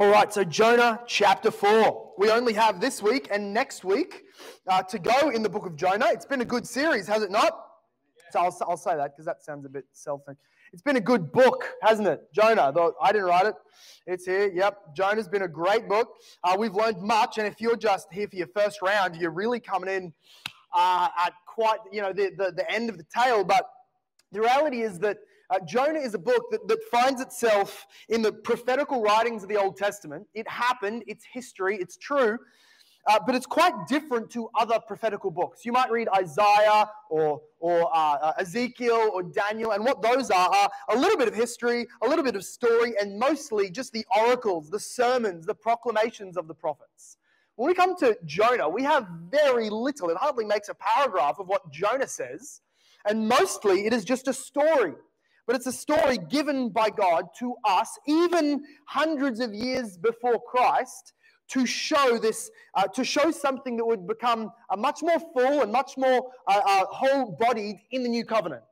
All right, so Jonah chapter 4. We only have this week and next week uh, to go in the book of Jonah. It's been a good series, has it not? So I'll, I'll say that because that sounds a bit self It's been a good book, hasn't it? Jonah, though I didn't write it. It's here. Yep. Jonah's been a great book. Uh, we've learned much. And if you're just here for your first round, you're really coming in uh, at quite, you know, the, the, the end of the tale. But the reality is that uh, Jonah is a book that, that finds itself in the prophetical writings of the Old Testament. It happened, it's history, it's true, uh, but it's quite different to other prophetical books. You might read Isaiah or, or uh, uh, Ezekiel or Daniel, and what those are are a little bit of history, a little bit of story, and mostly just the oracles, the sermons, the proclamations of the prophets. When we come to Jonah, we have very little. It hardly makes a paragraph of what Jonah says, and mostly it is just a story but it's a story given by God to us, even hundreds of years before Christ, to show this, uh, to show something that would become a much more full and much more uh, uh, whole-bodied in the new covenant.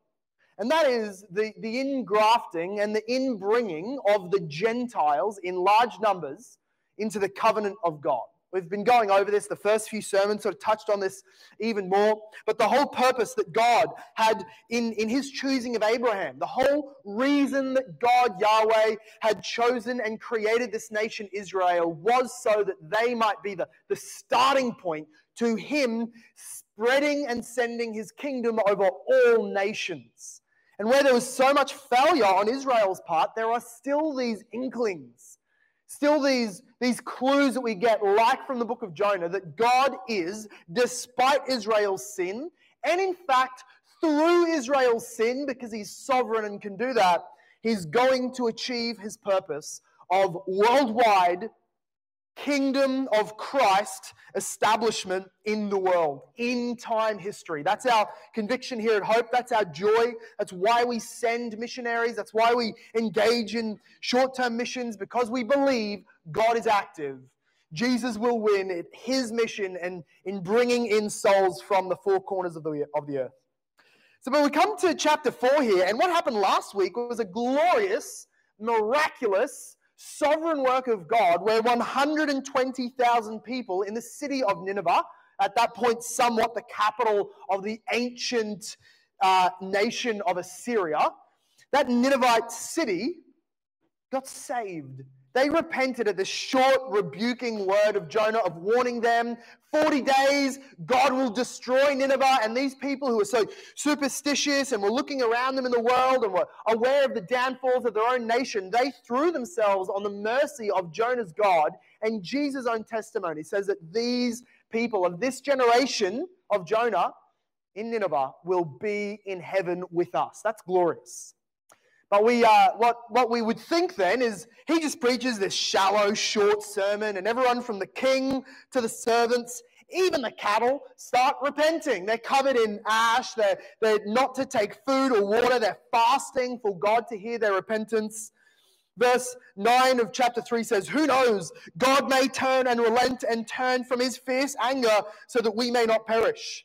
And that is the, the ingrafting and the inbringing of the Gentiles in large numbers into the covenant of God. We've been going over this. The first few sermons sort of touched on this even more. But the whole purpose that God had in, in his choosing of Abraham, the whole reason that God, Yahweh, had chosen and created this nation Israel was so that they might be the, the starting point to him spreading and sending his kingdom over all nations. And where there was so much failure on Israel's part, there are still these inklings Still, these, these clues that we get, like from the book of Jonah, that God is, despite Israel's sin, and in fact, through Israel's sin, because he's sovereign and can do that, he's going to achieve his purpose of worldwide kingdom of Christ establishment in the world, in time history. That's our conviction here at Hope. That's our joy. That's why we send missionaries. That's why we engage in short term missions, because we believe God is active. Jesus will win his mission and in bringing in souls from the four corners of the, of the earth. So, but we come to chapter four here, and what happened last week was a glorious, miraculous, sovereign work of God where 120,000 people in the city of Nineveh, at that point somewhat the capital of the ancient uh, nation of Assyria, that Ninevite city got saved. They repented at the short, rebuking word of Jonah of warning them 40 days, God will destroy Nineveh. And these people who are so superstitious and were looking around them in the world and were aware of the downfalls of their own nation, they threw themselves on the mercy of Jonah's God. And Jesus' own testimony says that these people of this generation of Jonah in Nineveh will be in heaven with us. That's glorious. But we, uh, what, what we would think then is he just preaches this shallow, short sermon, and everyone from the king to the servants, even the cattle, start repenting. They're covered in ash. They're, they're not to take food or water. They're fasting for God to hear their repentance. Verse 9 of chapter 3 says, Who knows? God may turn and relent and turn from his fierce anger so that we may not perish.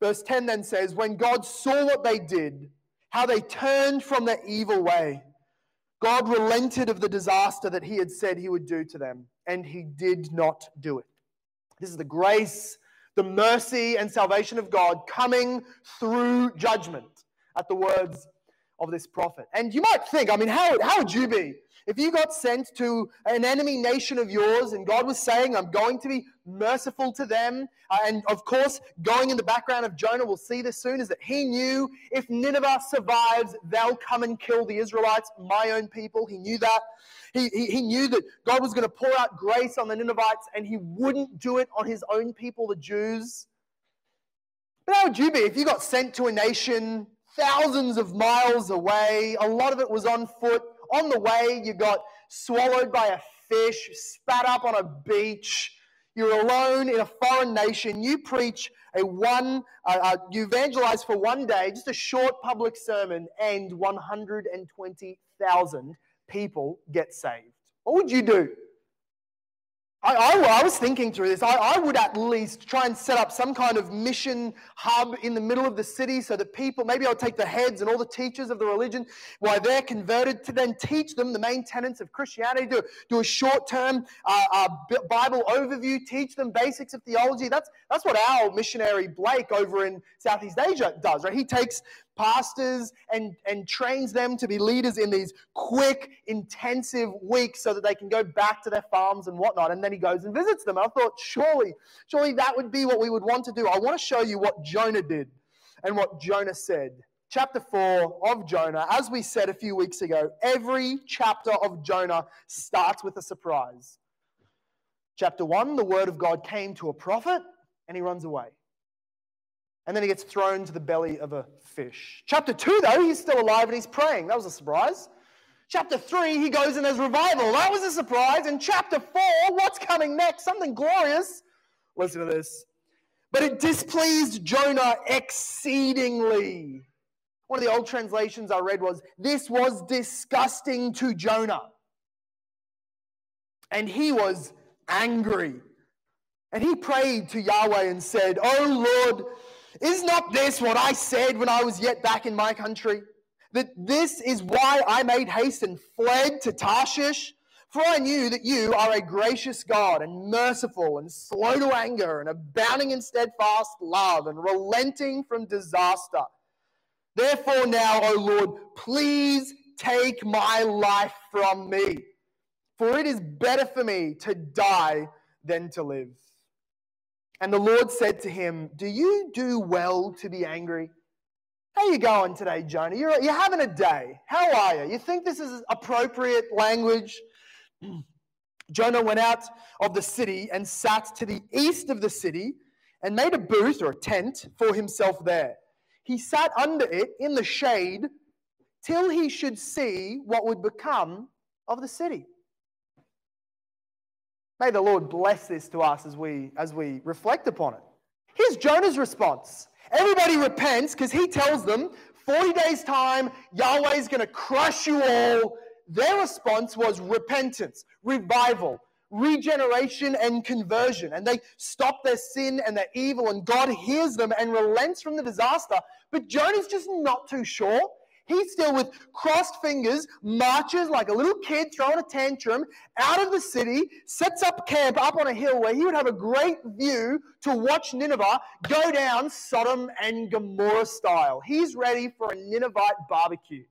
Verse 10 then says, When God saw what they did, how they turned from their evil way. God relented of the disaster that he had said he would do to them, and he did not do it. This is the grace, the mercy, and salvation of God coming through judgment at the words of this prophet. And you might think, I mean, how, how would you be if you got sent to an enemy nation of yours and God was saying, I'm going to be merciful to them? Uh, and of course, going in the background of Jonah, we'll see this soon, is that he knew if Nineveh survives, they'll come and kill the Israelites, my own people. He knew that. He, he, he knew that God was going to pour out grace on the Ninevites and he wouldn't do it on his own people, the Jews. But how would you be if you got sent to a nation thousands of miles away? A lot of it was on foot on the way, you got swallowed by a fish, spat up on a beach. You're alone in a foreign nation. You preach a one, uh, uh, you evangelize for one day, just a short public sermon, and 120,000 people get saved. What would you do? I, I, I, was thinking through this. I, I, would at least try and set up some kind of mission hub in the middle of the city so that people, maybe I'll take the heads and all the teachers of the religion while they're converted to then teach them the main tenets of Christianity, do, do a short term uh, uh, Bible overview, teach them basics of theology. That's, that's what our missionary Blake over in Southeast Asia does, right? He takes pastors and, and trains them to be leaders in these quick, intensive weeks so that they can go back to their farms and whatnot. And then he goes and visits them. And I thought, surely, surely that would be what we would want to do. I want to show you what Jonah did and what Jonah said. Chapter 4 of Jonah, as we said a few weeks ago, every chapter of Jonah starts with a surprise. Chapter 1, the word of God came to a prophet and he runs away. And then he gets thrown to the belly of a fish. Chapter 2, though, he's still alive and he's praying. That was a surprise. Chapter 3, he goes and there's revival. That was a surprise. And chapter 4, what's coming next? Something glorious. Listen to this. But it displeased Jonah exceedingly. One of the old translations I read was, This was disgusting to Jonah. And he was angry. And he prayed to Yahweh and said, Oh Lord, is not this what I said when I was yet back in my country? That this is why I made haste and fled to Tarshish? For I knew that you are a gracious God and merciful and slow to anger and abounding in steadfast love and relenting from disaster. Therefore, now, O Lord, please take my life from me, for it is better for me to die than to live. And the Lord said to him, Do you do well to be angry? How you going today, Jonah? You're, you're having a day. How are you? You think this is appropriate language? Jonah went out of the city and sat to the east of the city and made a booth or a tent for himself there. He sat under it in the shade till he should see what would become of the city. May the Lord bless this to us as we, as we reflect upon it. Here's Jonah's response. Everybody repents because he tells them, 40 days' time, Yahweh is going to crush you all. Their response was repentance, revival, regeneration, and conversion. And they stop their sin and their evil, and God hears them and relents from the disaster. But Jonah's just not too sure. He still, with crossed fingers, marches like a little kid throwing a tantrum out of the city, sets up camp up on a hill where he would have a great view to watch Nineveh go down Sodom and Gomorrah style. He's ready for a Ninevite barbecue.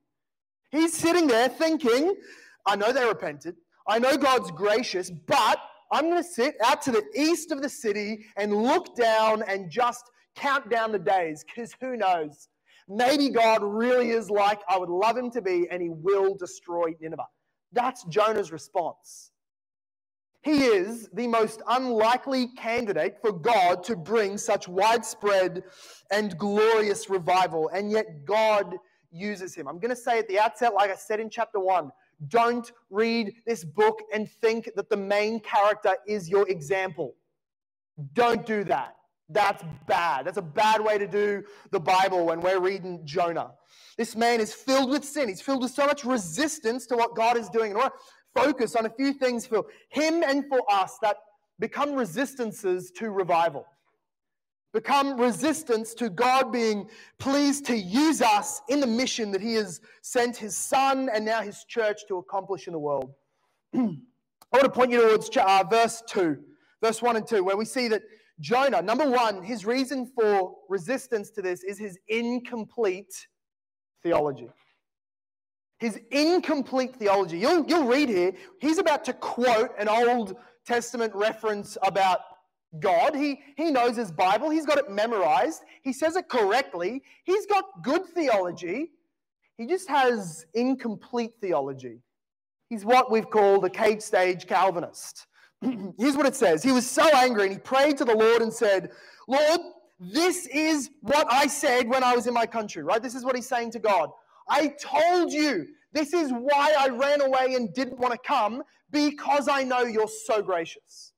He's sitting there thinking, I know they repented. I know God's gracious, but I'm going to sit out to the east of the city and look down and just count down the days because who knows? Maybe God really is like I would love him to be, and he will destroy Nineveh. That's Jonah's response. He is the most unlikely candidate for God to bring such widespread and glorious revival, and yet God uses him. I'm going to say at the outset, like I said in chapter 1, don't read this book and think that the main character is your example. Don't do that. That's bad. That's a bad way to do the Bible when we're reading Jonah. This man is filled with sin. He's filled with so much resistance to what God is doing. And I want to focus on a few things for him and for us that become resistances to revival, become resistance to God being pleased to use us in the mission that he has sent his son and now his church to accomplish in the world. I want to point you towards uh, verse 2, verse 1 and 2, where we see that Jonah, number one, his reason for resistance to this is his incomplete theology. His incomplete theology. You'll, you'll read here, he's about to quote an Old Testament reference about God. He, he knows his Bible, he's got it memorized, he says it correctly, he's got good theology. He just has incomplete theology. He's what we've called a cage stage Calvinist. Here's what it says He was so angry and he prayed to the Lord and said, Lord, this is what I said when I was in my country, right? This is what he's saying to God. I told you, this is why I ran away and didn't want to come, because I know you're so gracious.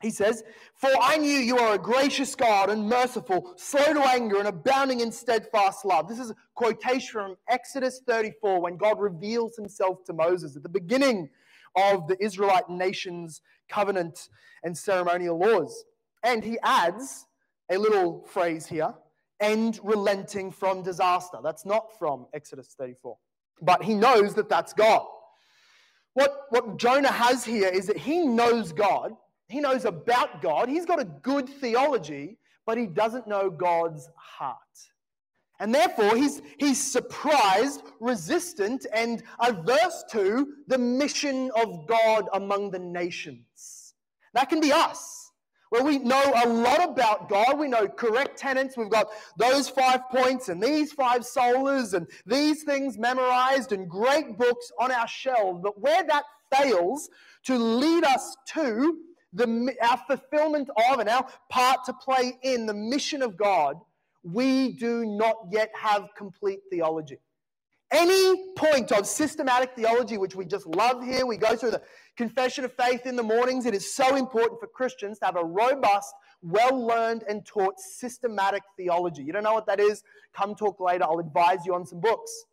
He says, For I knew you are a gracious God and merciful, slow to anger and abounding in steadfast love. This is a quotation from Exodus 34 when God reveals himself to Moses. At the beginning of the Israelite nation's covenant and ceremonial laws. And he adds a little phrase here and relenting from disaster. That's not from Exodus 34. But he knows that that's God. What, what Jonah has here is that he knows God, he knows about God, he's got a good theology, but he doesn't know God's heart. And therefore, he's, he's surprised, resistant, and averse to the mission of God among the nations. That can be us where we know a lot about God. We know correct tenets. We've got those five points and these five solas and these things memorized and great books on our shelves. But where that fails to lead us to the, our fulfillment of and our part to play in the mission of God, we do not yet have complete theology. Any point of systematic theology, which we just love here, we go through the confession of faith in the mornings. It is so important for Christians to have a robust, well learned, and taught systematic theology. You don't know what that is? Come talk later. I'll advise you on some books.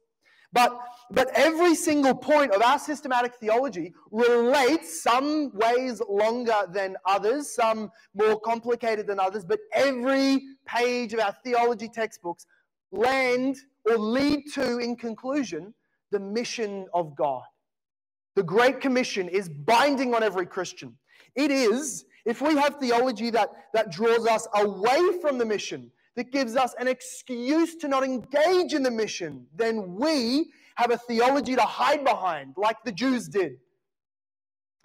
But, but every single point of our systematic theology relates some ways longer than others, some more complicated than others, but every page of our theology textbooks land or lead to, in conclusion, the mission of God. The Great Commission is binding on every Christian. It is, if we have theology that, that draws us away from the mission, that gives us an excuse to not engage in the mission, then we have a theology to hide behind, like the Jews did.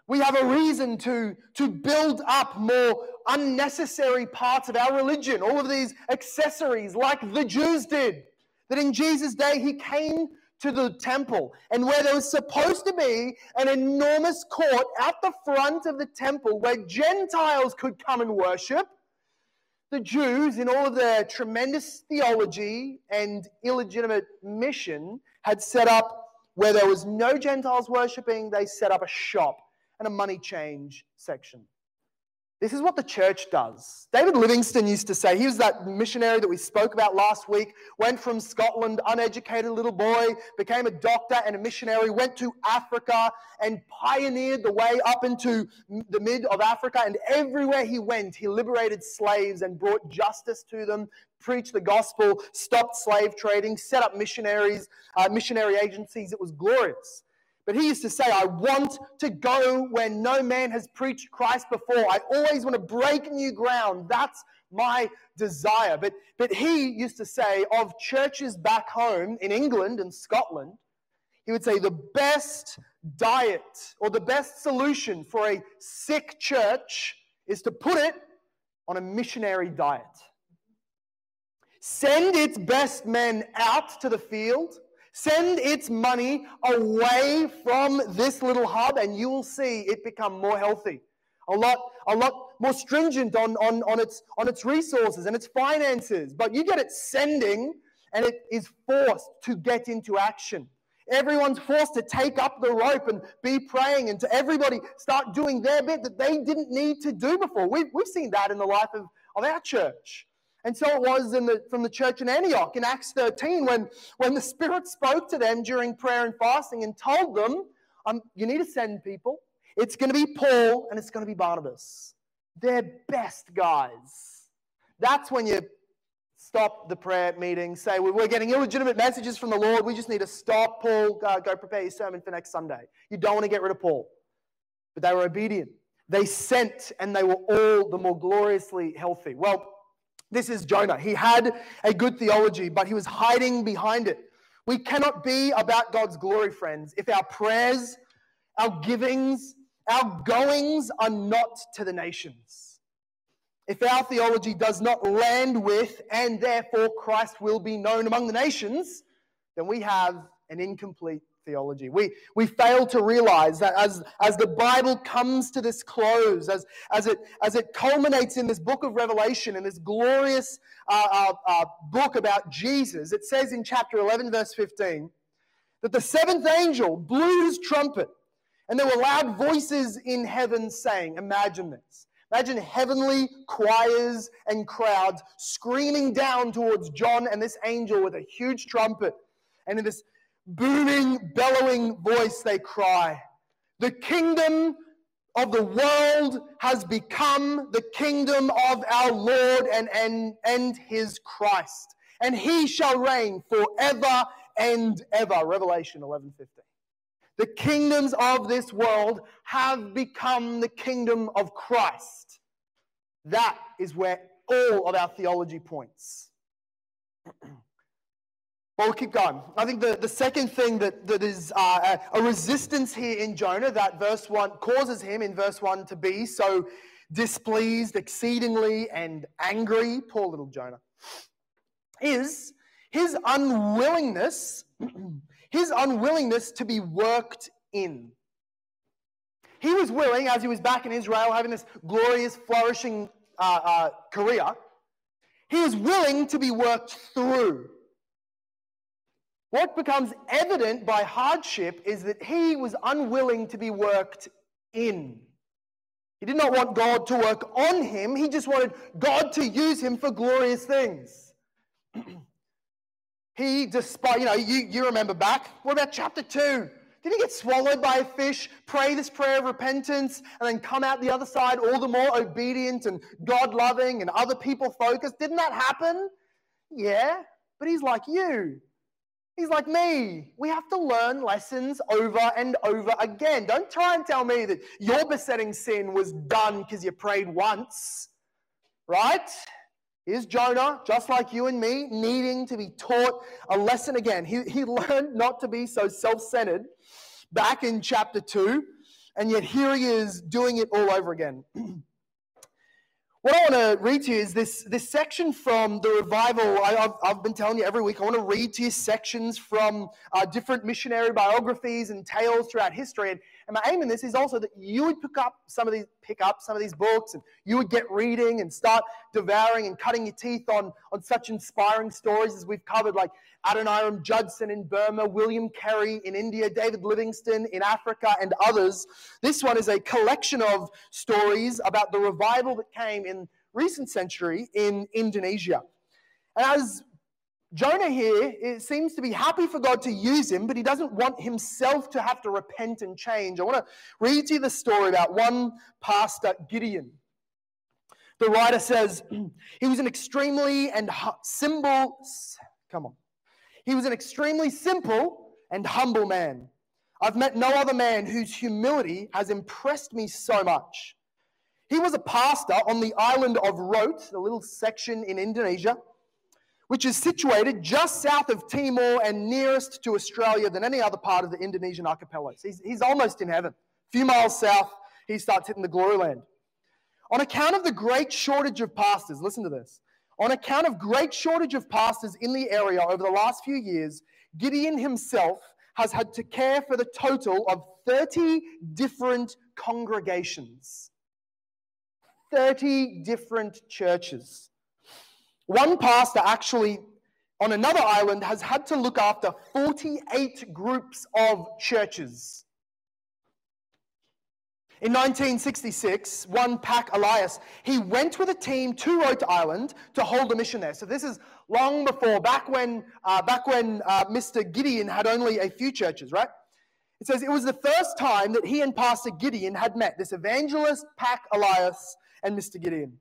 We have a reason to, to build up more unnecessary parts of our religion, all of these accessories, like the Jews did. That in Jesus' day, he came to the temple, and where there was supposed to be an enormous court at the front of the temple where Gentiles could come and worship, the Jews, in all of their tremendous theology and illegitimate mission, had set up where there was no Gentiles worshiping, they set up a shop and a money change section. This is what the church does. David Livingstone used to say, he was that missionary that we spoke about last week, went from Scotland, uneducated little boy, became a doctor and a missionary, went to Africa and pioneered the way up into the mid of Africa. And everywhere he went, he liberated slaves and brought justice to them, preached the gospel, stopped slave trading, set up missionaries, uh, missionary agencies. It was glorious. But he used to say, I want to go where no man has preached Christ before. I always want to break new ground. That's my desire. But, but he used to say of churches back home in England and Scotland, he would say the best diet or the best solution for a sick church is to put it on a missionary diet. Send its best men out to the field Send its money away from this little hub, and you will see it become more healthy. A lot, a lot more stringent on, on, on, its, on its resources and its finances. But you get it sending, and it is forced to get into action. Everyone's forced to take up the rope and be praying, and to everybody start doing their bit that they didn't need to do before. We've, we've seen that in the life of, of our church. And so it was the, from the church in Antioch in Acts 13 when, when the Spirit spoke to them during prayer and fasting and told them, um, You need to send people. It's going to be Paul and it's going to be Barnabas. They're best guys. That's when you stop the prayer meeting, say, We're getting illegitimate messages from the Lord. We just need to stop. Paul, go prepare your sermon for next Sunday. You don't want to get rid of Paul. But they were obedient. They sent and they were all the more gloriously healthy. Well, this is Jonah. He had a good theology, but he was hiding behind it. We cannot be about God's glory, friends, if our prayers, our givings, our goings are not to the nations. If our theology does not land with, and therefore Christ will be known among the nations, then we have an incomplete theology. We, we fail to realize that as, as the Bible comes to this close, as, as, it, as it culminates in this book of Revelation, in this glorious uh, uh, uh, book about Jesus, it says in chapter 11, verse 15, that the seventh angel blew his trumpet, and there were loud voices in heaven saying, Imagine this. Imagine heavenly choirs and crowds screaming down towards John and this angel with a huge trumpet. And in this booming, bellowing voice, they cry, The kingdom of the world has become the kingdom of our Lord and, and, and his Christ. And he shall reign forever and ever. Revelation 11 15. The kingdoms of this world have become the kingdom of Christ. That is where all of our theology points. Well, we'll keep going. I think the, the second thing that, that is uh, a resistance here in Jonah that verse 1 causes him in verse 1 to be so displeased exceedingly and angry, poor little Jonah, is his unwillingness, his unwillingness to be worked in. He was willing, as he was back in Israel, having this glorious, flourishing uh, uh, career, he was willing to be worked through. What becomes evident by hardship is that he was unwilling to be worked in. He did not want God to work on him, he just wanted God to use him for glorious things. he, despite, you know, you, you remember back, what about chapter 2? Did he get swallowed by a fish, pray this prayer of repentance, and then come out the other side all the more obedient and God loving and other people focused? Didn't that happen? Yeah, but he's like you. He's like me. We have to learn lessons over and over again. Don't try and tell me that your besetting sin was done because you prayed once, right? Here's Jonah, just like you and me, needing to be taught a lesson again. He, he learned not to be so self centered back in chapter 2, and yet here he is doing it all over again. What I want to read to you is this, this section from the revival. I, have I've been telling you every week, I want to read to you sections from uh, different missionary biographies and tales throughout history. And, and my aim in this is also that you would pick up some of these, pick up some of these books and you would get reading and start devouring and cutting your teeth on, on such inspiring stories as we've covered, like Adoniram Judson in Burma, William Carey in India, David Livingstone in Africa, and others. This one is a collection of stories about the revival that came in recent century in Indonesia. And as Jonah here it seems to be happy for God to use him, but he doesn't want himself to have to repent and change. I want to read to you the story about one pastor, Gideon. The writer says he was an extremely and simple, come on, he was an extremely simple and humble man. I've met no other man whose humility has impressed me so much. He was a pastor on the island of Rote, a little section in Indonesia, which is situated just south of Timor and nearest to Australia than any other part of the Indonesian archipelago. He's, he's almost in heaven. A few miles south, he starts hitting the glory land. On account of the great shortage of pastors, listen to this. On account of great shortage of pastors in the area over the last few years, Gideon himself has had to care for the total of 30 different congregations. 30 different churches. One pastor actually on another island has had to look after 48 groups of churches. In 1966, one Pak Elias, he went with a team to Rote Island to hold a mission there. So this is long before, back when, uh, back when uh, Mr. Gideon had only a few churches, right? It says it was the first time that he and Pastor Gideon had met, this evangelist Pak Elias and Mr. Gideon.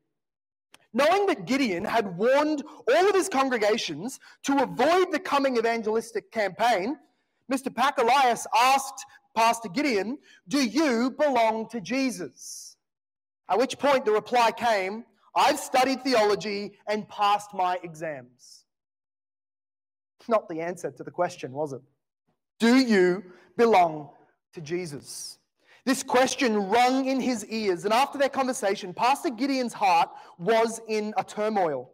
Knowing that Gideon had warned all of his congregations to avoid the coming evangelistic campaign, Mr. Pak Elias asked Pastor Gideon, Do you belong to Jesus? At which point the reply came, I've studied theology and passed my exams. Not the answer to the question, was it? Do you belong to Jesus? This question rung in his ears, and after their conversation, Pastor Gideon's heart was in a turmoil.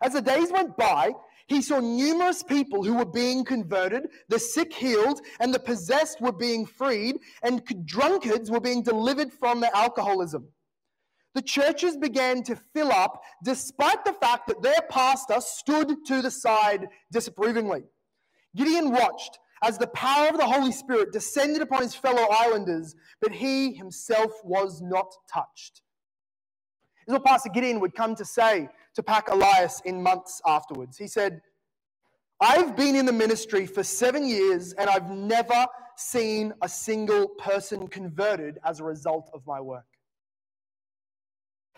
As the days went by, he saw numerous people who were being converted, the sick healed, and the possessed were being freed, and drunkards were being delivered from their alcoholism. The churches began to fill up despite the fact that their pastor stood to the side disapprovingly. Gideon watched as the power of the Holy Spirit descended upon his fellow islanders, but he himself was not touched. This is what Pastor Gideon would come to say to Pak Elias in months afterwards. He said, I've been in the ministry for seven years and I've never seen a single person converted as a result of my work.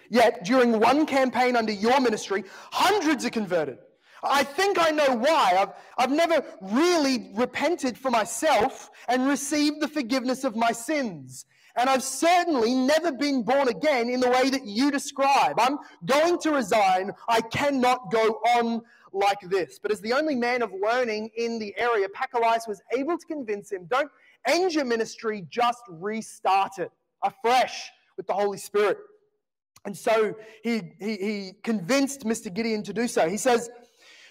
Yet, during one campaign under your ministry, hundreds are converted. I think I know why. I've, I've never really repented for myself and received the forgiveness of my sins. And I've certainly never been born again in the way that you describe. I'm going to resign. I cannot go on like this. But as the only man of learning in the area, Pak Elias was able to convince him don't end your ministry, just restart it afresh with the Holy Spirit. And so he, he, he convinced Mr. Gideon to do so. He says,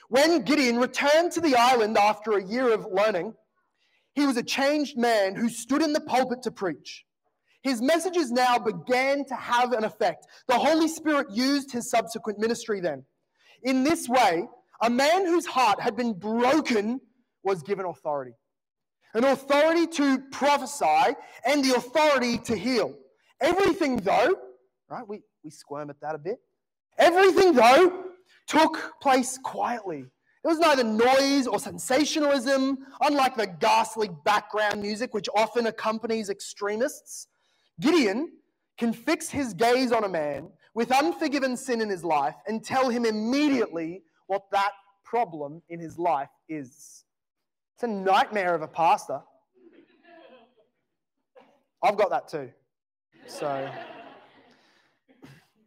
when Gideon returned to the island after a year of learning, he was a changed man who stood in the pulpit to preach. His messages now began to have an effect. The Holy Spirit used his subsequent ministry then. In this way, a man whose heart had been broken was given authority an authority to prophesy and the authority to heal. Everything, though, right, we, we squirm at that a bit. Everything, though, took place quietly. There was neither noise or sensationalism, unlike the ghastly background music which often accompanies extremists. Gideon can fix his gaze on a man with unforgiven sin in his life and tell him immediately what that problem in his life is. It's a nightmare of a pastor. I've got that too. So.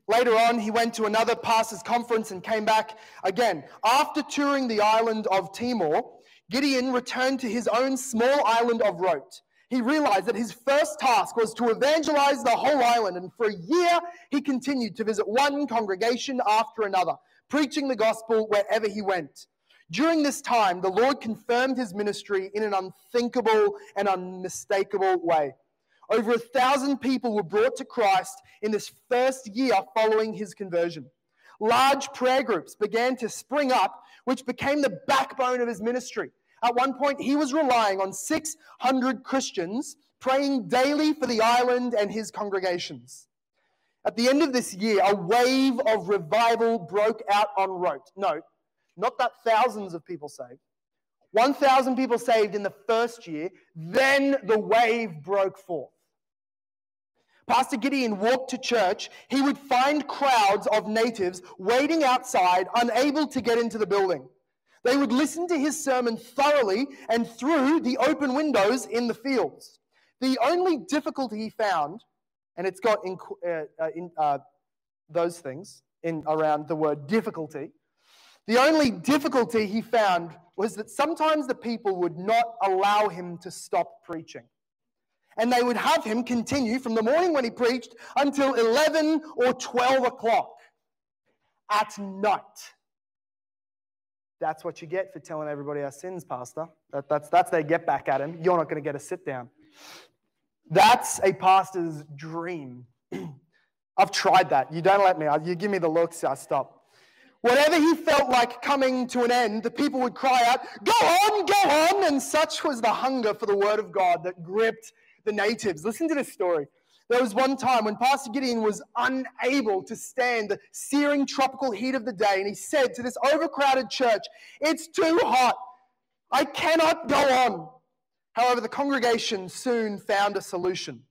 Later on, he went to another pastors' conference and came back again. After touring the island of Timor, Gideon returned to his own small island of Rote. He realized that his first task was to evangelize the whole island, and for a year he continued to visit one congregation after another, preaching the gospel wherever he went. During this time, the Lord confirmed his ministry in an unthinkable and unmistakable way. Over a thousand people were brought to Christ in this first year following his conversion. Large prayer groups began to spring up, which became the backbone of his ministry. At one point, he was relying on 600 Christians praying daily for the island and his congregations. At the end of this year, a wave of revival broke out on Rote. Note, not that thousands of people saved. 1,000 people saved in the first year, then the wave broke forth. Pastor Gideon walked to church, he would find crowds of natives waiting outside, unable to get into the building. They would listen to his sermon thoroughly and through the open windows in the fields. The only difficulty he found, and it's got in, uh, uh, in uh, those things in around the word difficulty. The only difficulty he found was that sometimes the people would not allow him to stop preaching and they would have him continue from the morning when he preached until 11 or 12 o'clock at night. That's what you get for telling everybody our sins, Pastor. That, that's, that's their get back at him. You're not going to get a sit down. That's a pastor's dream. I've tried that. You don't let me. You give me the looks, I stop. Whatever he felt like coming to an end, the people would cry out, Go on, go on. And such was the hunger for the word of God that gripped the natives. Listen to this story. There was one time when Pastor Gideon was unable to stand the searing tropical heat of the day, and he said to this overcrowded church, It's too hot. I cannot go on. However, the congregation soon found a solution.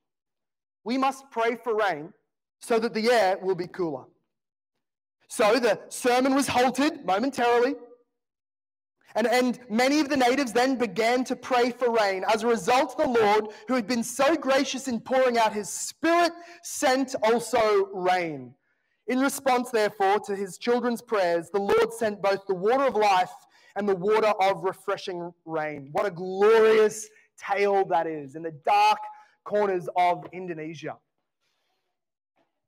We must pray for rain so that the air will be cooler. So the sermon was halted momentarily. And, and many of the natives then began to pray for rain. As a result, the Lord, who had been so gracious in pouring out his Spirit, sent also rain. In response, therefore, to his children's prayers, the Lord sent both the water of life and the water of refreshing rain. What a glorious tale that is in the dark corners of Indonesia.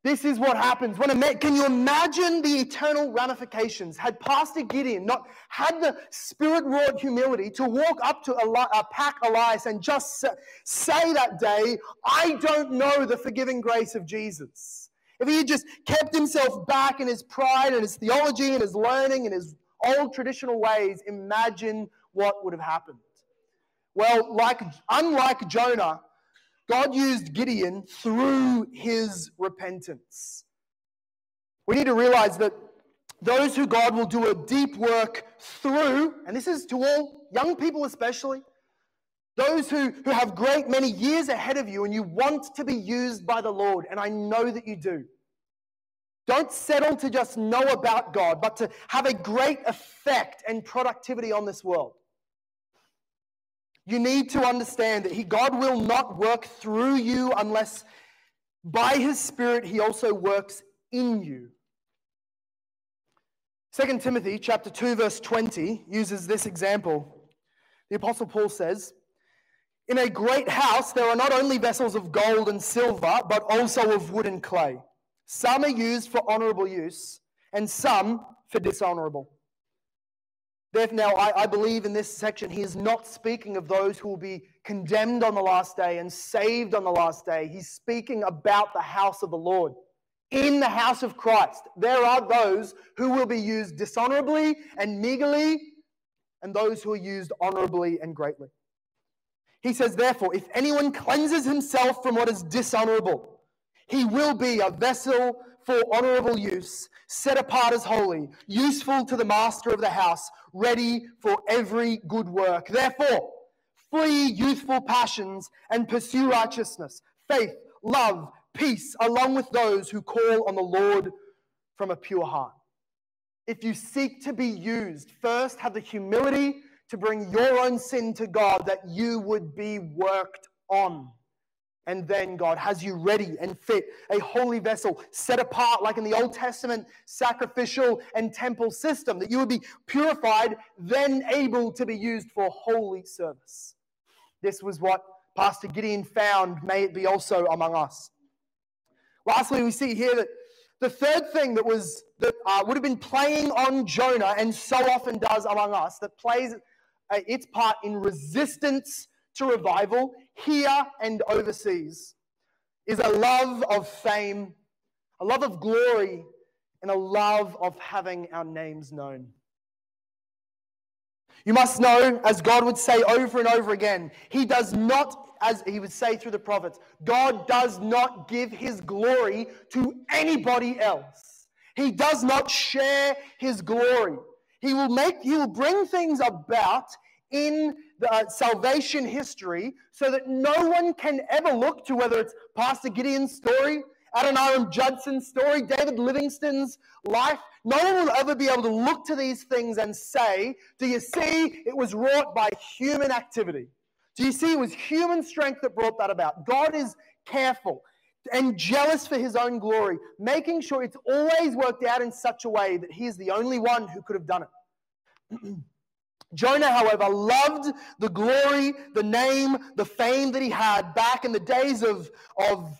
This is what happens when a man, can you imagine the eternal ramifications? Had Pastor Gideon not had the spirit wrought humility to walk up to a, a uh, Pak Elias and just say that day, I don't know the forgiving grace of Jesus. If he had just kept himself back in his pride and his theology and his learning and his old traditional ways, imagine what would have happened. Well, like unlike Jonah, God used Gideon through his repentance. We need to realize that those who God will do a deep work through, and this is to all young people especially, those who, who have great many years ahead of you and you want to be used by the Lord, and I know that you do. Don't settle to just know about God, but to have a great effect and productivity on this world. You need to understand that he, God will not work through you unless by his Spirit he also works in you. 2 Timothy chapter 2 verse 20 uses this example. The apostle Paul says, in a great house, there are not only vessels of gold and silver, but also of wood and clay. Some are used for honorable use, and some for dishonorable. Therefore, now I, I, believe in this section, he is not speaking of those who will be condemned on the last day and saved on the last day. He's speaking about the house of the Lord. In the house of Christ, there are those who will be used dishonorably and meagerly, and those who are used honorably and greatly. He says, therefore, if anyone cleanses himself from what is dishonorable, he will be a vessel for honorable use, set apart as holy, useful to the master of the house, ready for every good work. Therefore, flee youthful passions and pursue righteousness, faith, love, peace, along with those who call on the Lord from a pure heart. If you seek to be used, first have the humility to bring your own sin to God that you would be worked on. And then God has you ready and fit, a holy vessel, set apart like in the Old Testament sacrificial and temple system, that you would be purified, then able to be used for holy service. This was what Pastor Gideon found. May it be also among us. Lastly, we see here that the third thing that was that uh, would have been playing on Jonah, and so often does among us, that plays uh, its part in resistance to revival here and overseas is a love of fame, a love of glory, and a love of having our names known. You must know, as God would say over and over again, He does not, as He would say through the prophets, God does not give His glory to anybody else. He does not share His glory. He will make, he will bring things about in the uh, salvation history so that no one can ever look to whether it's Pastor Gideon's story, Adoniram Judson's story, David Livingstone's life. No one will ever be able to look to these things and say, Do you see it was wrought by human activity? Do you see it was human strength that brought that about? God is careful and jealous for his own glory, making sure it's always worked out in such a way that he is the only one who could have done it. Jonah, however, loved the glory, the name, the fame that he had back in the days of, of,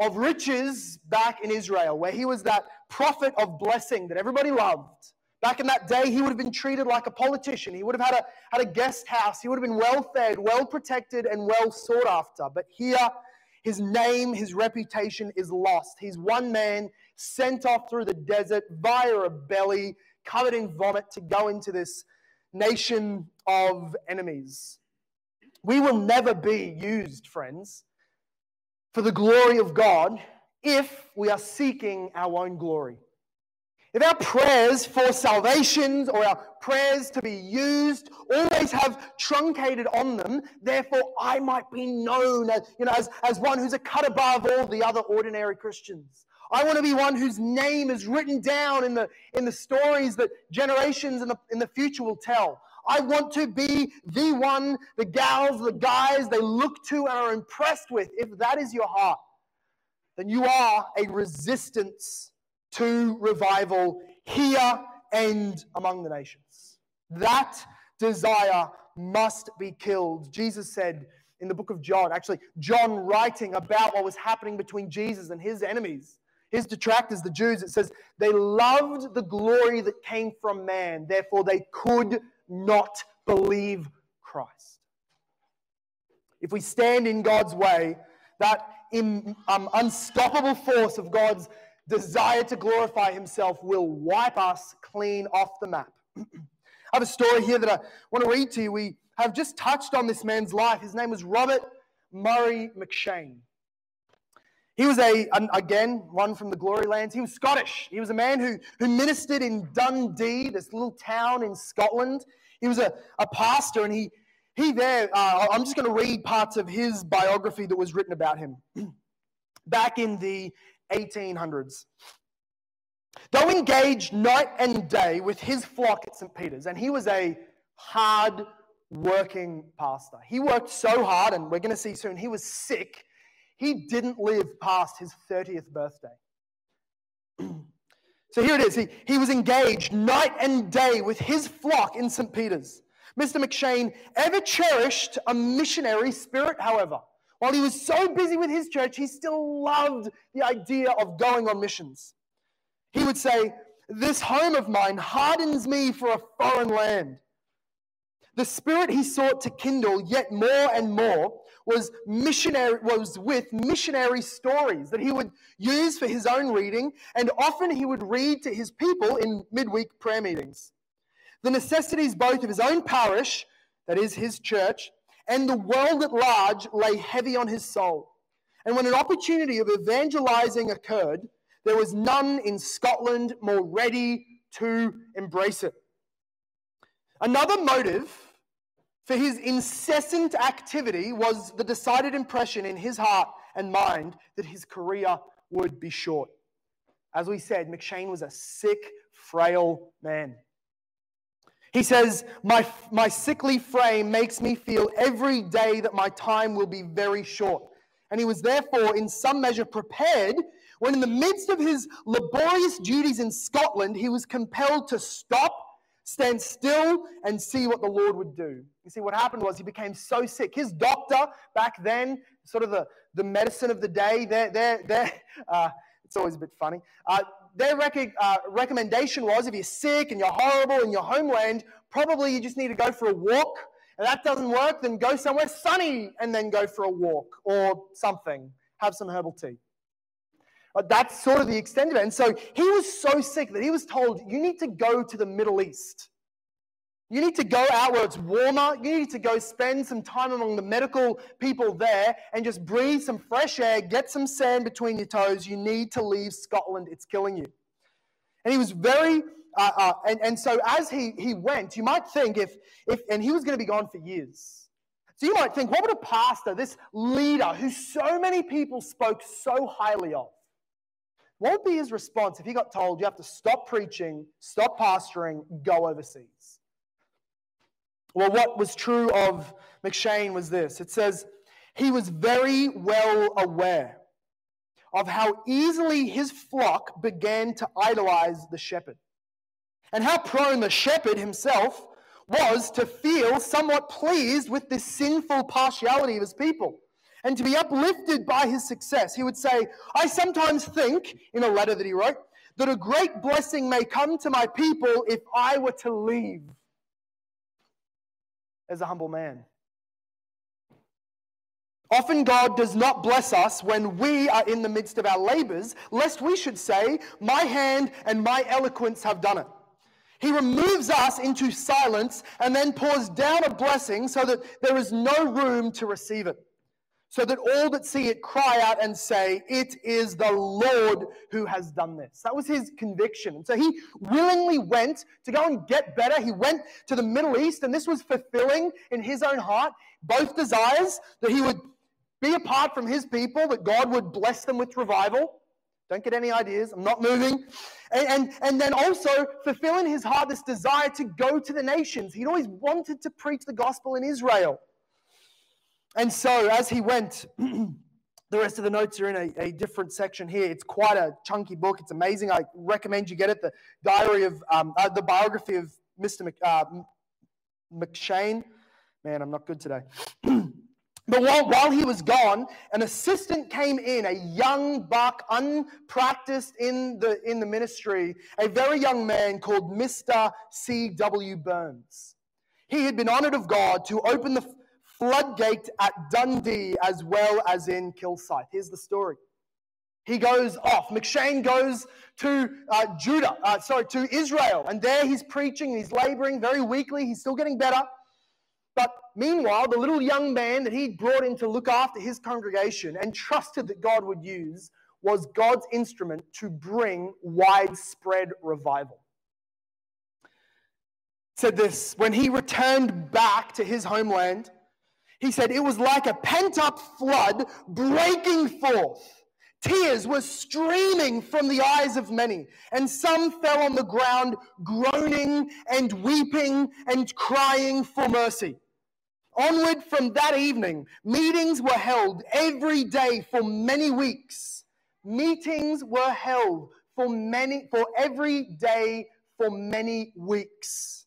of riches back in Israel, where he was that prophet of blessing that everybody loved. Back in that day, he would have been treated like a politician. He would have had a, had a guest house. He would have been well fed, well protected, and well sought after. But here, his name, his reputation is lost. He's one man sent off through the desert via a belly covered in vomit to go into this nation of enemies. We will never be used, friends, for the glory of God if we are seeking our own glory. If our prayers for salvation or our prayers to be used always have truncated on them, therefore I might be known as, you know, as, as one who's a cut above all the other ordinary Christians. I want to be one whose name is written down in the, in the stories that generations in the, in the future will tell. I want to be the one the gals, the guys they look to and are impressed with. If that is your heart, then you are a resistance to revival here and among the nations. That desire must be killed. Jesus said in the book of John, actually, John writing about what was happening between Jesus and his enemies his detractors, the Jews, it says, they loved the glory that came from man, therefore they could not believe Christ. If we stand in God's way, that um, unstoppable force of God's desire to glorify himself will wipe us clean off the map. I have a story here that I want to read to you. We have just touched on this man's life. His name was Robert Murray M'Cheyne. He was a, again, one from the glory lands. He was Scottish. He was a man who, who ministered in Dundee, this little town in Scotland. He was a, a pastor, and he, he there, uh, I'm just going to read parts of his biography that was written about him back in the 1800s. Though engaged night and day with his flock at St. Peter's, and he was a hard working pastor. He worked so hard, and we're going to see soon, he was sick. He didn't live past his 30th birthday. so here it is. He, he was engaged night and day with his flock in St. Peter's. Mr. M'Cheyne ever cherished a missionary spirit, however. While he was so busy with his church, he still loved the idea of going on missions. He would say, This home of mine hardens me for a foreign land. The spirit he sought to kindle yet more and more was missionary was with missionary stories that he would use for his own reading and often he would read to his people in midweek prayer meetings. The necessities both of his own parish, that is his church, and the world at large lay heavy on his soul. And when an opportunity of evangelizing occurred, there was none in Scotland more ready to embrace it. Another motive for his incessant activity was the decided impression in his heart and mind that his career would be short. As we said, McCheyne was a sick, frail man. He says, my, my sickly frame makes me feel every day that my time will be very short. And he was therefore, in some measure, prepared when, in the midst of his laborious duties in Scotland, he was compelled to stop, stand still, and see what the Lord would do. You see, what happened was he became so sick. His doctor back then, sort of the, the medicine of the day, their, their, their, uh, it's always a bit funny. Uh, their rec- uh, recommendation was if you're sick and you're horrible in your homeland, probably you just need to go for a walk. And that doesn't work, then go somewhere sunny and then go for a walk or something. Have some herbal tea. That's sort of the extent of it. And so he was so sick that he was told, You need to go to the Middle East. You need to go out where it's warmer. You need to go spend some time among the medical people there and just breathe some fresh air, get some sand between your toes. You need to leave Scotland. It's killing you. And he was very, uh, uh, and, and so as he, he went, you might think if, if, and he was going to be gone for years. So you might think, what would a pastor, this leader who so many people spoke so highly of, what would be his response if he got told you have to stop preaching, stop pastoring, go overseas? Well, what was true of M'Cheyne was this. It says, he was very well aware of how easily his flock began to idolize the shepherd, and how prone the shepherd himself was to feel somewhat pleased with this sinful partiality of his people and to be uplifted by his success. He would say, I sometimes think, in a letter that he wrote, that a great blessing may come to my people if I were to leave as a humble man. Often God does not bless us when we are in the midst of our labors, lest we should say, My hand and my eloquence have done it. He removes us into silence and then pours down a blessing so that there is no room to receive it so that all that see it cry out and say, It is the Lord who has done this. That was his conviction. And so he willingly went to go and get better. He went to the Middle East, and this was fulfilling in his own heart both desires that he would be apart from his people, that God would bless them with revival. Don't get any ideas. I'm not moving. And, and, and then also fulfilling his heart this desire to go to the nations. He'd always wanted to preach the gospel in Israel. And so as he went, the rest of the notes are in a, a, different section here. It's quite a chunky book. It's amazing. I recommend you get it. The diary of, um, uh, the biography of Mr. Mc, uh, McCheyne. Man, I'm not good today. but while, while he was gone, an assistant came in, a young buck, unpracticed in the, in the ministry, a very young man called Mr. C.W. Burns. He had been honored of God to open the floodgate at Dundee as well as in Kilsyth. Here's the story. He goes off. McCheyne goes to uh, Judah, uh, sorry, to Israel, and there he's preaching, he's laboring very weakly, he's still getting better. But meanwhile, the little young man that he brought in to look after his congregation and trusted that God would use was God's instrument to bring widespread revival. Said this when he returned back to his homeland, he said it was like a pent up flood breaking forth. Tears were streaming from the eyes of many, and some fell on the ground, groaning and weeping and crying for mercy. Onward from that evening, meetings were held every day for many weeks. Meetings were held for many for every day for many weeks.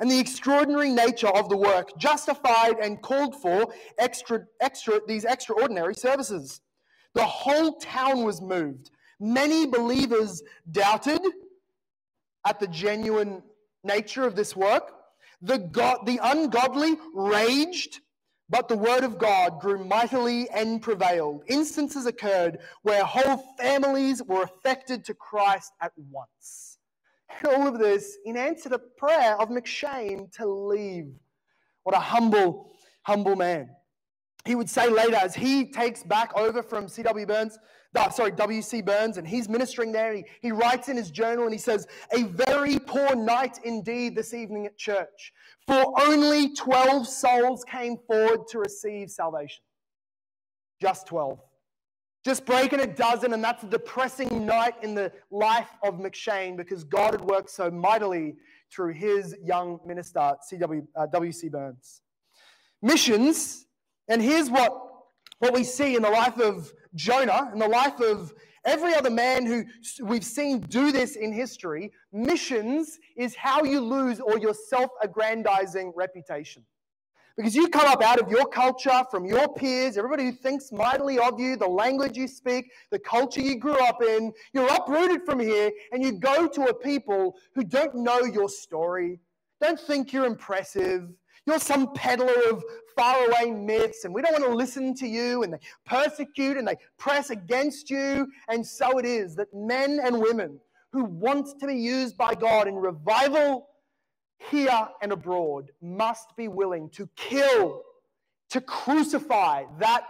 And the extraordinary nature of the work justified and called for extra, extra, these extraordinary services. The whole town was moved. Many believers doubted at the genuine nature of this work. The, God, the ungodly raged, but the word of God grew mightily and prevailed. Instances occurred where whole families were affected to Christ at once. All of this in answer to prayer of M'Cheyne to leave. What a humble, humble man. He would say later, as he takes back over from C.W. Burns, sorry, W.C. Burns, and he's ministering there. He, he writes in his journal and he says, A very poor night indeed this evening at church, for only 12 souls came forward to receive salvation. Just 12. Just breaking a dozen, and that's a depressing night in the life of M'Cheyne because God had worked so mightily through his young minister, C.W. Uh, W.C. Burns. Missions, and here's what, what we see in the life of Jonah, in the life of every other man who we've seen do this in history, missions is how you lose all your self aggrandizing reputation. Because you come up out of your culture, from your peers, everybody who thinks mightily of you, the language you speak, the culture you grew up in, you're uprooted from here and you go to a people who don't know your story, don't think you're impressive. You're some peddler of faraway myths, and we don't want to listen to you, and they persecute and they press against you. And so it is that men and women who want to be used by God in revival here and abroad must be willing to kill, to crucify that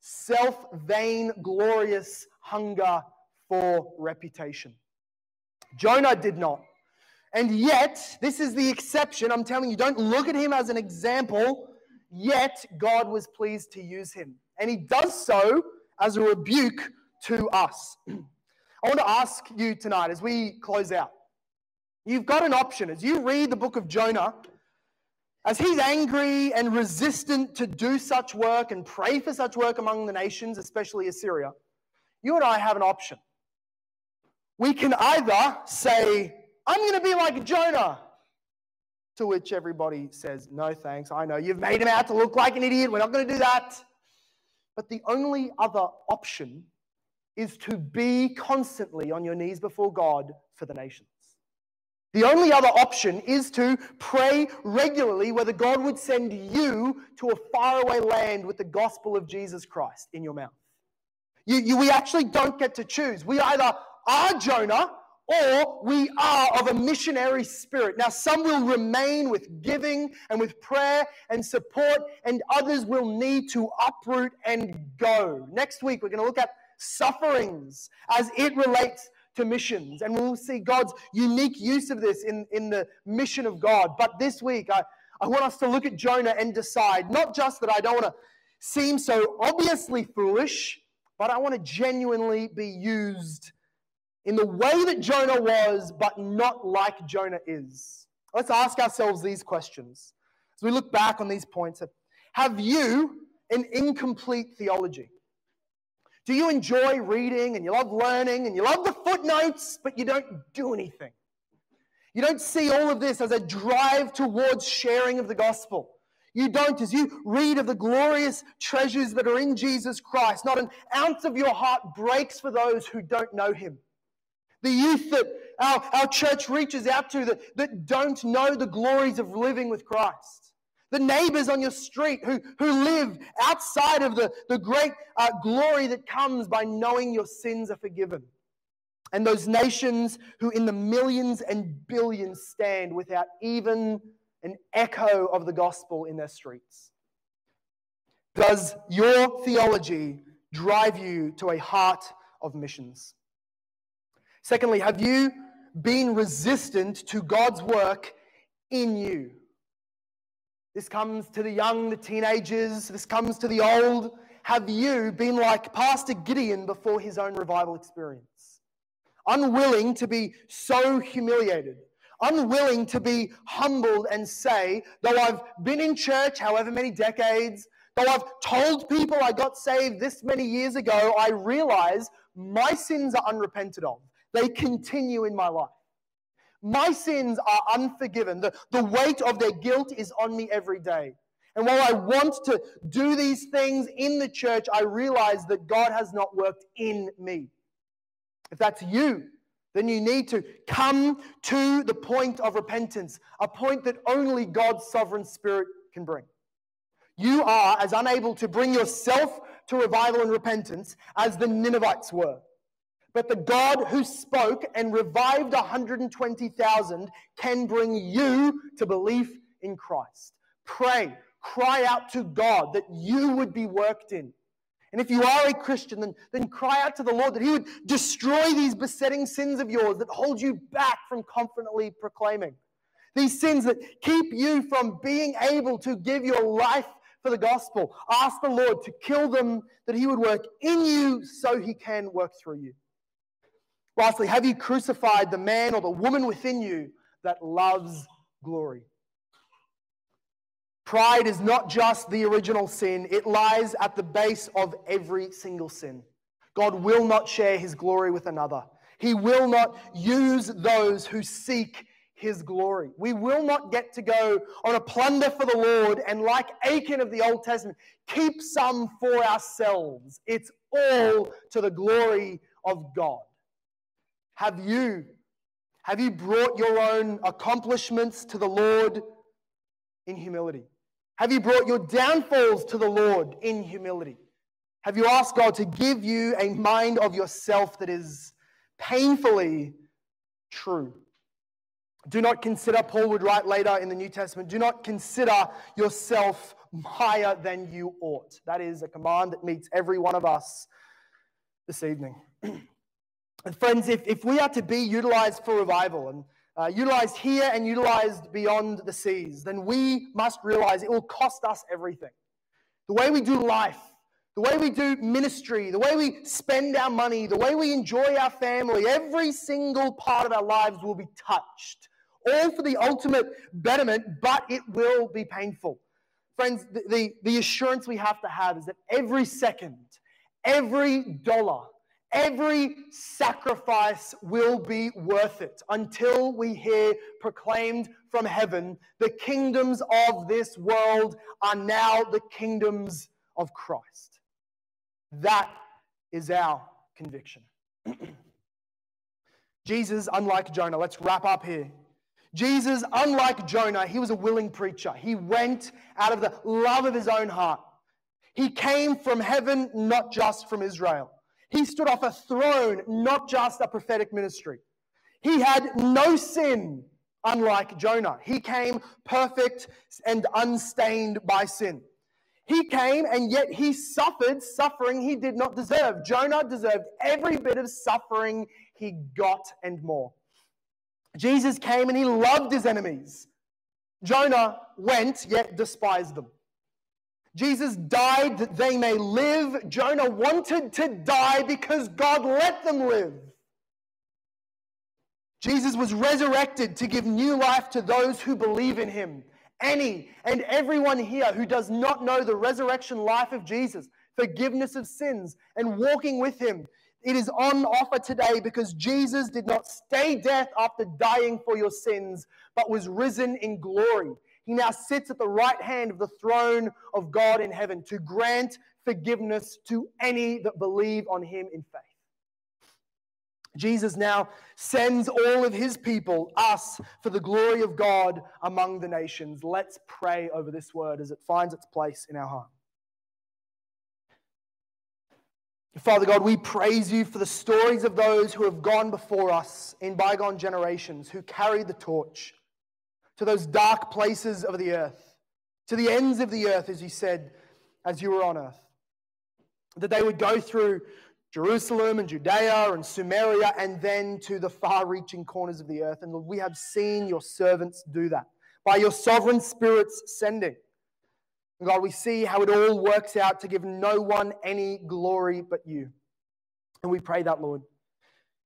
self vain, glorious hunger for reputation. Jonah did not. And yet, this is the exception. I'm telling you, don't look at him as an example. Yet, God was pleased to use him. And he does so as a rebuke to us. I want to ask you tonight as we close out You've got an option. As you read the book of Jonah, as he's angry and resistant to do such work and pray for such work among the nations, especially Assyria, you and I have an option. We can either say, I'm going to be like Jonah, to which everybody says, No thanks, I know you've made him out to look like an idiot, we're not going to do that. But the only other option is to be constantly on your knees before God for the nations. The only other option is to pray regularly whether God would send you to a faraway land with the gospel of Jesus Christ in your mouth. You, you, we actually don't get to choose. We either are Jonah or we are of a missionary spirit. Now, some will remain with giving and with prayer and support, and others will need to uproot and go. Next week, we're going to look at sufferings as it relates to missions. And we'll see God's unique use of this in, in the mission of God. But this week, I, I want us to look at Jonah and decide not just that I don't want to seem so obviously foolish, but I want to genuinely be used in the way that Jonah was, but not like Jonah is. Let's ask ourselves these questions as we look back on these points. Have you an incomplete theology? Do you enjoy reading and you love learning and you love the footnotes, but you don't do anything? You don't see all of this as a drive towards sharing of the gospel. You don't, as you read of the glorious treasures that are in Jesus Christ, not an ounce of your heart breaks for those who don't know him. The youth that our, our church reaches out to that, that don't know the glories of living with Christ the neighbors on your street who, who live outside of the, the great uh, glory that comes by knowing your sins are forgiven. And those nations who in the millions and billions stand without even an echo of the gospel in their streets? Does your theology drive you to a heart of missions? Secondly, have you been resistant to God's work in you? This comes to the young, the teenagers, this comes to the old. Have you been like Pastor Gideon before his own revival experience? Unwilling to be so humiliated, unwilling to be humbled and say, though I've been in church however many decades, though I've told people I got saved this many years ago, I realize my sins are unrepented of. They continue in my life. My sins are unforgiven. The, the weight of their guilt is on me every day. And while I want to do these things in the church, I realize that God has not worked in me. If that's you, then you need to come to the point of repentance, a point that only God's sovereign spirit can bring. You are as unable to bring yourself to revival and repentance as the Ninevites were. But the God who spoke and revived 120,000 can bring you to belief in Christ. Pray, cry out to God that you would be worked in. And if you are a Christian, then, then cry out to the Lord that He would destroy these besetting sins of yours that hold you back from confidently proclaiming. These sins that keep you from being able to give your life for the gospel. Ask the Lord to kill them, that He would work in you so He can work through you. Lastly, have you crucified the man or the woman within you that loves glory? Pride is not just the original sin, it lies at the base of every single sin. God will not share his glory with another. He will not use those who seek his glory. We will not get to go on a plunder for the Lord and, like Achan of the Old Testament, keep some for ourselves. It's all to the glory of God. Have you? Have you brought your own accomplishments to the Lord in humility? Have you brought your downfalls to the Lord in humility? Have you asked God to give you a mind of yourself that is painfully true? Do not consider, Paul would write later in the New Testament, do not consider yourself higher than you ought. That is a command that meets every one of us this evening. And friends, if, if we are to be utilized for revival and uh, utilized here and utilized beyond the seas, then we must realize it will cost us everything. The way we do life, the way we do ministry, the way we spend our money, the way we enjoy our family, every single part of our lives will be touched. All for the ultimate betterment, but it will be painful. Friends, the, the, the assurance we have to have is that every second, every dollar, Every sacrifice will be worth it until we hear proclaimed from heaven the kingdoms of this world are now the kingdoms of Christ. That is our conviction. Jesus, unlike Jonah, let's wrap up here. Jesus, unlike Jonah, he was a willing preacher. He went out of the love of his own heart. He came from heaven, not just from Israel. He stood off a throne, not just a prophetic ministry. He had no sin, unlike Jonah. He came perfect and unstained by sin. He came and yet he suffered suffering he did not deserve. Jonah deserved every bit of suffering he got and more. Jesus came and he loved his enemies. Jonah went yet despised them. Jesus died that they may live. Jonah wanted to die because God let them live. Jesus was resurrected to give new life to those who believe in him. Any and everyone here who does not know the resurrection life of Jesus, forgiveness of sins, and walking with him, it is on offer today because Jesus did not stay death after dying for your sins, but was risen in glory. He now sits at the right hand of the throne of God in heaven to grant forgiveness to any that believe on him in faith. Jesus now sends all of his people, us, for the glory of God among the nations. Let's pray over this word as it finds its place in our heart. Father God, we praise you for the stories of those who have gone before us in bygone generations, who carried the torch to those dark places of the earth, to the ends of the earth, as you said, as you were on earth. That they would go through Jerusalem and Judea and Samaria and then to the far reaching corners of the earth. And Lord, we have seen your servants do that by your sovereign Spirit's sending. And God, we see how it all works out to give no one any glory but you. And we pray that, Lord.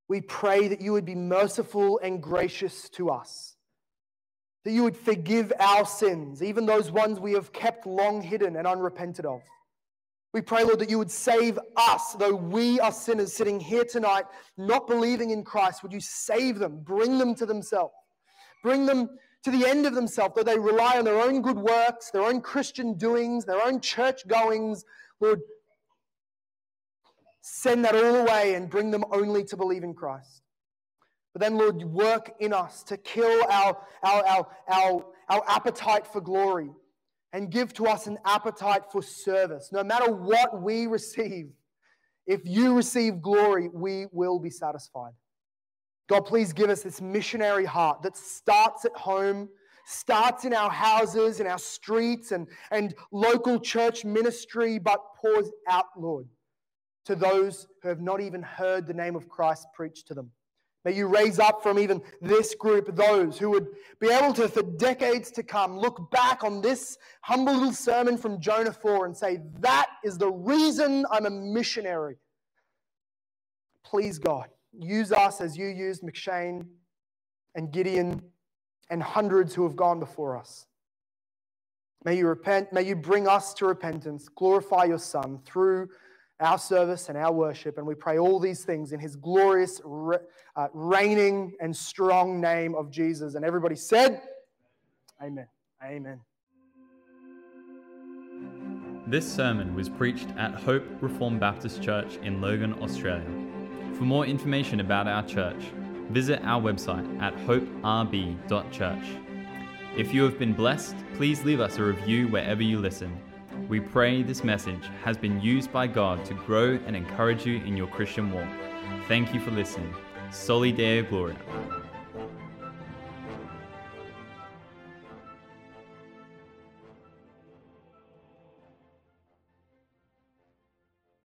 We pray that you would be merciful and gracious to us, that you would forgive our sins, even those ones we have kept long hidden and unrepented of. We pray, Lord, that you would save us, though we are sinners sitting here tonight, not believing in Christ. Would you save them, bring them to themselves, bring them to the end of themselves, though they rely on their own good works, their own Christian doings, their own church goings. Lord, send that all away and bring them only to believe in Christ. But then, Lord, work in us to kill our, our, our, our, our appetite for glory and give to us an appetite for service. No matter what we receive, if you receive glory, we will be satisfied. God, please give us this missionary heart that starts at home, starts in our houses, in our streets, and, and local church ministry, but pours out, Lord, to those who have not even heard the name of Christ preached to them. May you raise up from even this group those who would be able to, for decades to come, look back on this humble little sermon from Jonah 4 and say, That is the reason I'm a missionary. Please, God, use us as you used M'Cheyne and Gideon and hundreds who have gone before us. May you repent, may you bring us to repentance, glorify your Son through our service and our worship. And we pray all these things in his glorious, uh, reigning, and strong name of Jesus. And everybody said, Amen. Amen. This sermon was preached at Hope Reformed Baptist Church in Logan, Australia. For more information about our church, visit our website at hoperb.church. If you have been blessed, please leave us a review wherever you listen. We pray this message has been used by God to grow and encourage you in your Christian walk. Thank you for listening. Soli Deo Gloria.